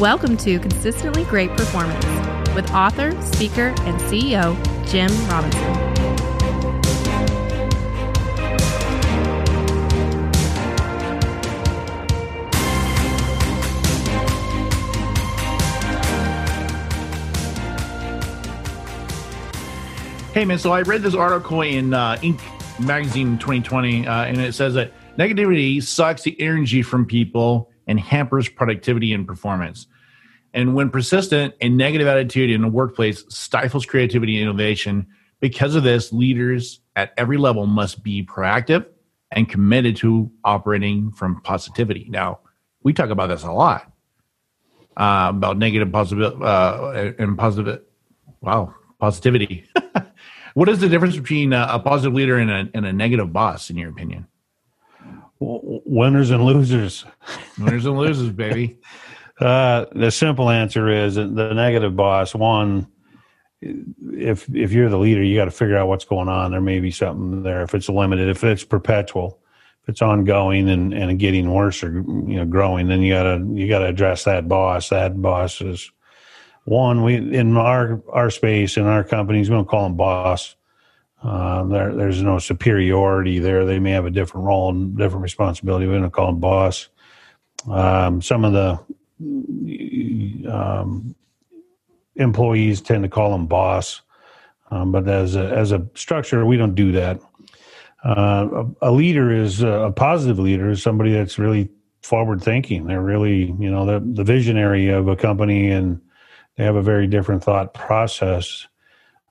Welcome to Consistently Great Performance with author, speaker, and CEO Jim Robinson. Hey man, so I read this article in uh, Inc. magazine 2020, uh, and it says that negativity sucks the energy from people and hampers productivity and performance. And when persistent and negative attitude in the workplace stifles creativity and innovation, because of this, leaders at every level must be proactive and committed to operating from positivity. Now, we talk about this a lot uh, about negative positive uh, and positive. Wow, positivity. what is the difference between a, a positive leader and a, and a negative boss, in your opinion? Winners and losers. Winners and losers, baby. Uh, the simple answer is the negative boss. One, if if you're the leader, you got to figure out what's going on. There may be something there. If it's limited, if it's perpetual, if it's ongoing and, and getting worse or you know growing, then you gotta you gotta address that boss. That boss is one. We in our our space in our companies, we don't call them boss. Uh, there, there's no superiority there. They may have a different role and different responsibility. We don't call them boss. Um, some of the um, employees tend to call them boss, um, but as a, as a structure, we don't do that. Uh, a, a, leader is a, a positive leader is somebody that's really forward thinking. They're really, you know, the, the visionary of a company and they have a very different thought process.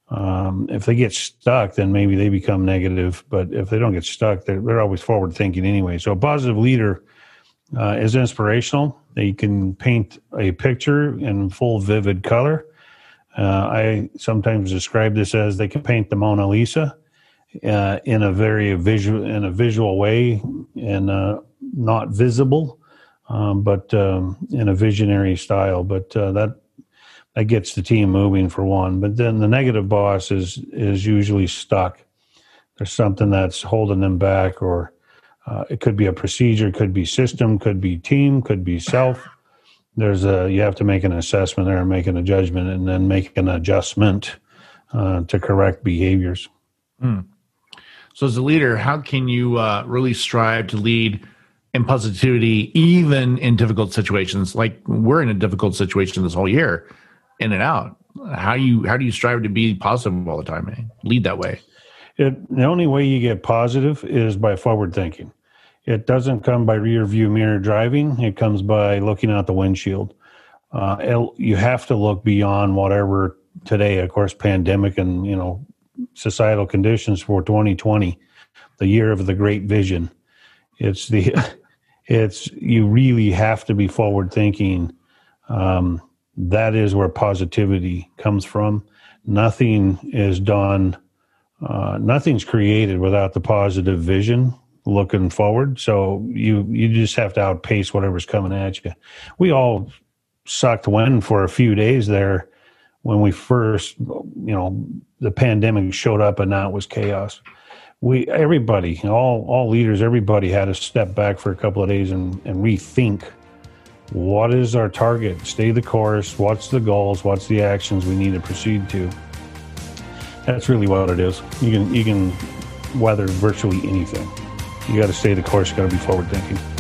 Um, if they get stuck, then maybe they become negative. But if they don't get stuck, they're, they're always forward thinking anyway. So a positive leader uh, is inspirational. They can paint a picture in full vivid color. Uh, I sometimes describe this as they can paint the Mona Lisa uh, in a very visual in a visual way and uh, not visible, um, but um, in a visionary style. But uh, that that gets the team moving for one. But then the negative boss is is usually stuck. There's something that's holding them back, or uh, it could be a procedure, could be system, could be team, could be self. There's a you have to make an assessment there and make a judgment, and then make an adjustment uh, to correct behaviors. Hmm. So, as a leader, how can you uh, really strive to lead in positivity, even in difficult situations? Like we're in a difficult situation this whole year in and out. How you how do you strive to be positive all the time? Man? Lead that way. It, the only way you get positive is by forward thinking. It doesn't come by rear view mirror driving. It comes by looking out the windshield. Uh, it, you have to look beyond whatever today, of course, pandemic and you know societal conditions for 2020, the year of the great vision. It's the it's you really have to be forward thinking. Um, that is where positivity comes from. Nothing is done, uh, nothing's created without the positive vision looking forward. So you you just have to outpace whatever's coming at you. We all sucked wind for a few days there when we first, you know, the pandemic showed up and now it was chaos. We everybody, all all leaders, everybody had to step back for a couple of days and, and rethink what is our target? Stay the course. What's the goals? What's the actions we need to proceed to? That's really what it is. You can you can weather virtually anything. You got to stay the course. You got to be forward thinking.